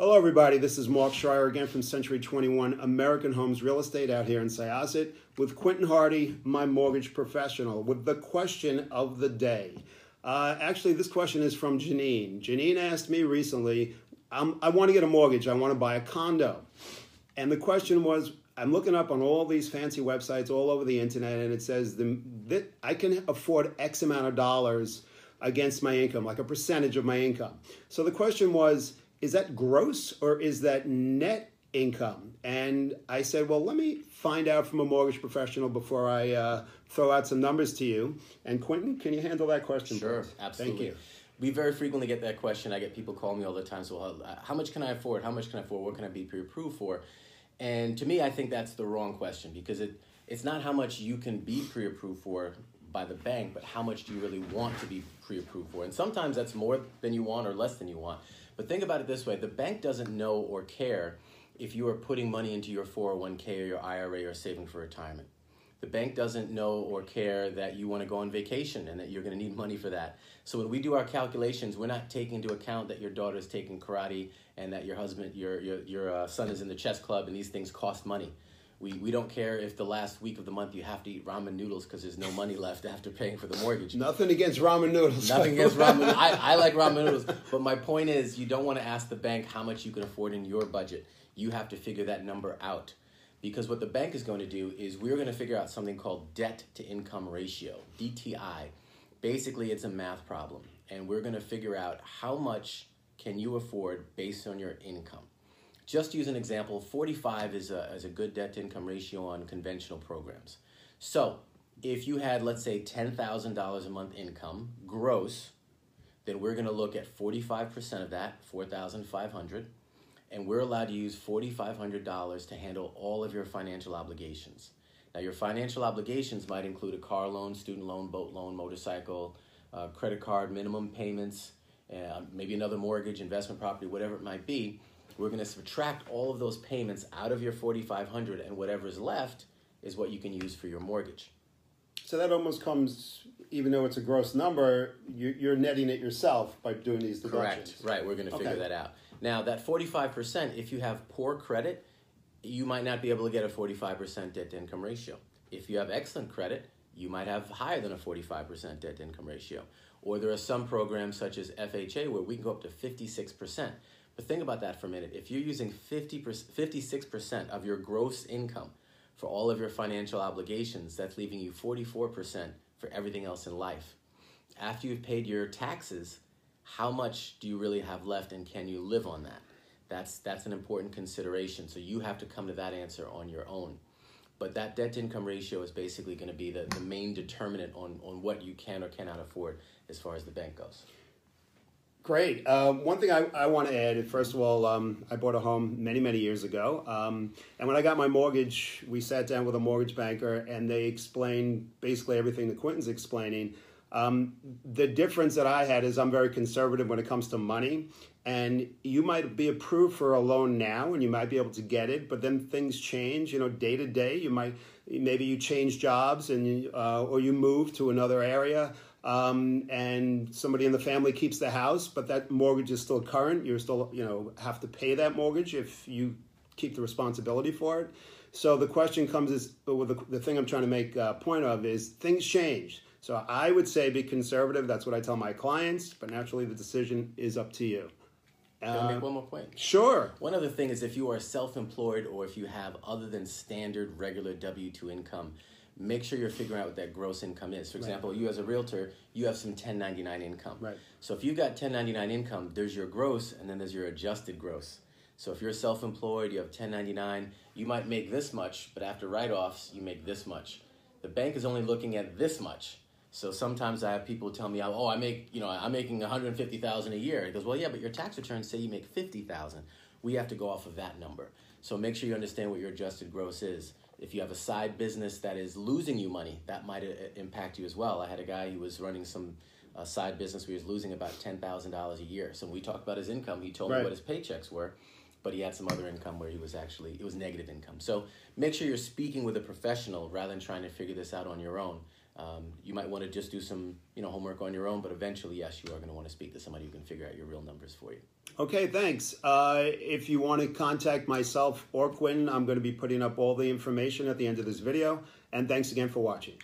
Hello, everybody. This is Mark Schreier again from Century 21 American Homes Real Estate out here in Syosset with Quentin Hardy, my mortgage professional, with the question of the day. Uh, actually, this question is from Janine. Janine asked me recently, um, I want to get a mortgage, I want to buy a condo. And the question was, I'm looking up on all these fancy websites all over the internet, and it says the, that I can afford X amount of dollars against my income, like a percentage of my income. So the question was, is that gross or is that net income? And I said, well, let me find out from a mortgage professional before I uh, throw out some numbers to you. And Quentin, can you handle that question? Sure, please? absolutely. Thank you. We very frequently get that question. I get people call me all the time. So, uh, how much can I afford? How much can I afford? What can I be pre-approved for? And to me, I think that's the wrong question because it it's not how much you can be pre-approved for by the bank, but how much do you really want to be pre-approved for? And sometimes that's more than you want or less than you want. But think about it this way: the bank doesn't know or care if you are putting money into your 401k or your IRA or saving for retirement. The bank doesn't know or care that you want to go on vacation and that you're going to need money for that. So when we do our calculations, we're not taking into account that your daughter is taking karate and that your husband, your your your uh, son is in the chess club, and these things cost money. We, we don't care if the last week of the month you have to eat ramen noodles because there's no money left after paying for the mortgage. Nothing against ramen noodles. Nothing against ramen. I, I like ramen noodles, but my point is, you don't want to ask the bank how much you can afford in your budget. You have to figure that number out, because what the bank is going to do is we're going to figure out something called debt to income ratio (DTI). Basically, it's a math problem, and we're going to figure out how much can you afford based on your income. Just use an example, 45 is a, is a good debt to income ratio on conventional programs. So if you had, let's say, $10,000 a month income gross, then we're going to look at 45% of that, 4,500, and we're allowed to use $4,500 to handle all of your financial obligations. Now, your financial obligations might include a car loan, student loan, boat loan, motorcycle, uh, credit card, minimum payments, uh, maybe another mortgage, investment property, whatever it might be we're going to subtract all of those payments out of your 4500 and whatever is left is what you can use for your mortgage. So that almost comes, even though it's a gross number, you're netting it yourself by doing these deductions. Correct. Right. We're going to figure okay. that out. Now, that 45%, if you have poor credit, you might not be able to get a 45% debt to income ratio. If you have excellent credit, you might have higher than a 45% debt to income ratio. Or there are some programs such as FHA where we can go up to 56%. But think about that for a minute. If you're using 50 56% of your gross income for all of your financial obligations, that's leaving you 44% for everything else in life. After you've paid your taxes, how much do you really have left and can you live on that? That's, that's an important consideration. So you have to come to that answer on your own. But that debt to income ratio is basically going to be the, the main determinant on, on what you can or cannot afford as far as the bank goes. Great. Um, one thing I, I want to add, first of all, um, I bought a home many, many years ago. Um, and when I got my mortgage, we sat down with a mortgage banker and they explained basically everything that Quentin's explaining. Um, the difference that I had is I'm very conservative when it comes to money. And you might be approved for a loan now and you might be able to get it, but then things change, you know, day to day. You might, maybe you change jobs and you, uh, or you move to another area um, and somebody in the family keeps the house, but that mortgage is still current. You're still, you know, have to pay that mortgage if you keep the responsibility for it. So the question comes is, well, the, the thing I'm trying to make a point of is things change. So I would say be conservative. That's what I tell my clients, but naturally the decision is up to you. Can I make uh, one more point? Sure. One other thing is if you are self-employed or if you have other than standard regular W-2 income, make sure you're figuring out what that gross income is. For example, right. you as a realtor, you have some 1099 income. Right. So if you've got 1099 income, there's your gross and then there's your adjusted gross. So if you're self-employed, you have 1099, you might make this much, but after write-offs, you make this much. The bank is only looking at this much. So sometimes I have people tell me, "Oh, I make, you know, I'm making 150,000 a year." He goes, "Well, yeah, but your tax returns say you make 50,000. We have to go off of that number." So make sure you understand what your adjusted gross is. If you have a side business that is losing you money, that might uh, impact you as well. I had a guy who was running some uh, side business where he was losing about $10,000 a year. So when we talked about his income, he told right. me what his paychecks were, but he had some other income where he was actually, it was negative income. So make sure you're speaking with a professional rather than trying to figure this out on your own. Um, you might want to just do some you know homework on your own, but eventually, yes, you are going to want to speak to somebody who can figure out your real numbers for you. Okay, thanks. Uh, if you want to contact myself or Quinn, I'm going to be putting up all the information at the end of this video. And thanks again for watching.